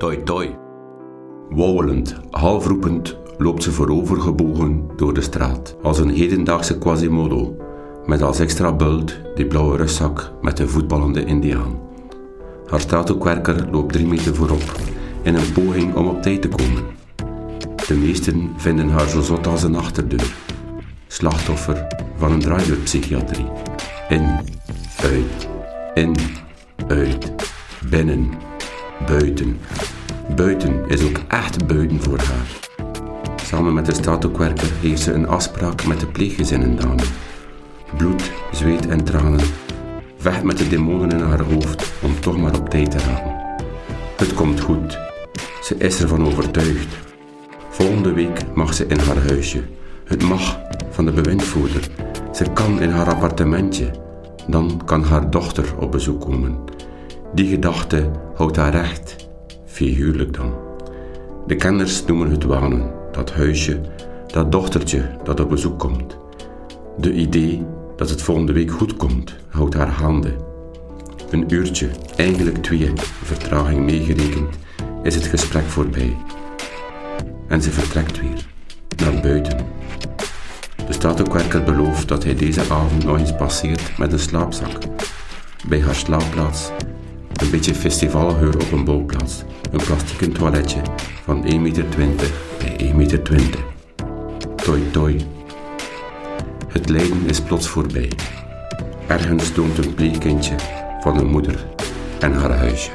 Toi toi. Wauwelend, halfroepend loopt ze voorovergebogen door de straat, als een hedendaagse Quasimodo, met als extra bult die blauwe rugzak met de voetballende indiaan. Haar stratokwerker loopt drie meter voorop, in een poging om op tijd te komen. De meesten vinden haar zo zot als een achterdeur. Slachtoffer van een draaideurpsychiatrie. In, uit, in, uit, binnen, buiten. Buiten is ook echt buiten voor haar. Samen met de statokwerker heeft ze een afspraak met de pleeggezinnen Bloed, zweet en tranen. Vecht met de demonen in haar hoofd om toch maar op tijd te gaan. Het komt goed. Ze is ervan overtuigd. Volgende week mag ze in haar huisje. Het mag van de bewindvoerder. Ze kan in haar appartementje. Dan kan haar dochter op bezoek komen. Die gedachte houdt haar recht, figuurlijk dan. De kenners noemen het wanen, dat huisje, dat dochtertje dat op bezoek komt. De idee dat het volgende week goed komt, houdt haar handen. Een uurtje, eigenlijk twee, vertraging meegerekend, is het gesprek voorbij. En ze vertrekt weer, naar buiten. De statokwerker belooft dat hij deze avond nog eens passeert met een slaapzak. Bij haar slaapplaats een beetje festivalgeur op een bouwplaats. Een plastieken toiletje van 1,20 meter bij 1,20 meter. Toi toi. Het lijden is plots voorbij. Ergens stoomt een pleegkindje van een moeder en haar huisje.